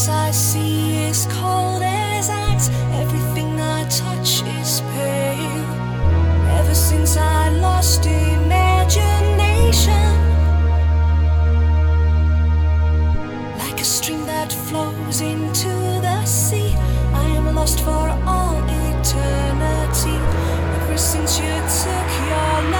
face I see is cold as ice. Everything I touch is pale. Ever since I lost imagination, like a stream that flows into the sea, I am lost for all eternity. Ever since you took your love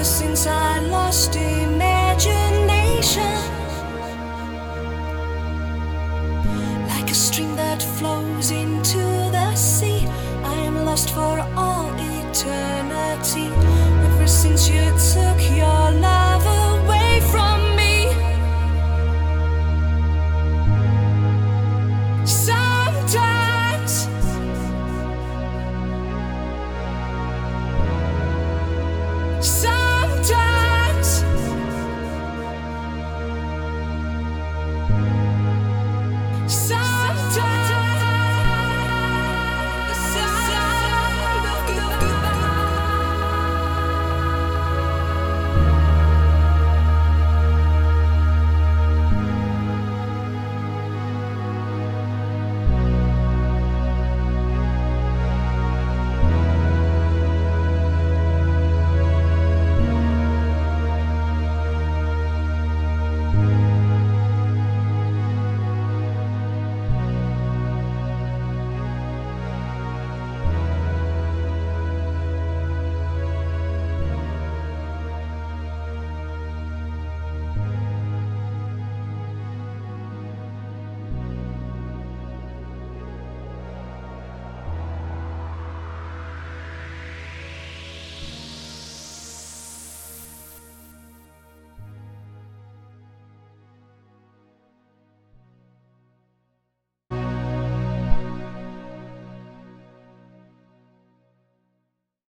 Ever since I lost imagination, like a stream that flows into the sea, I am lost for all eternity. Ever since you.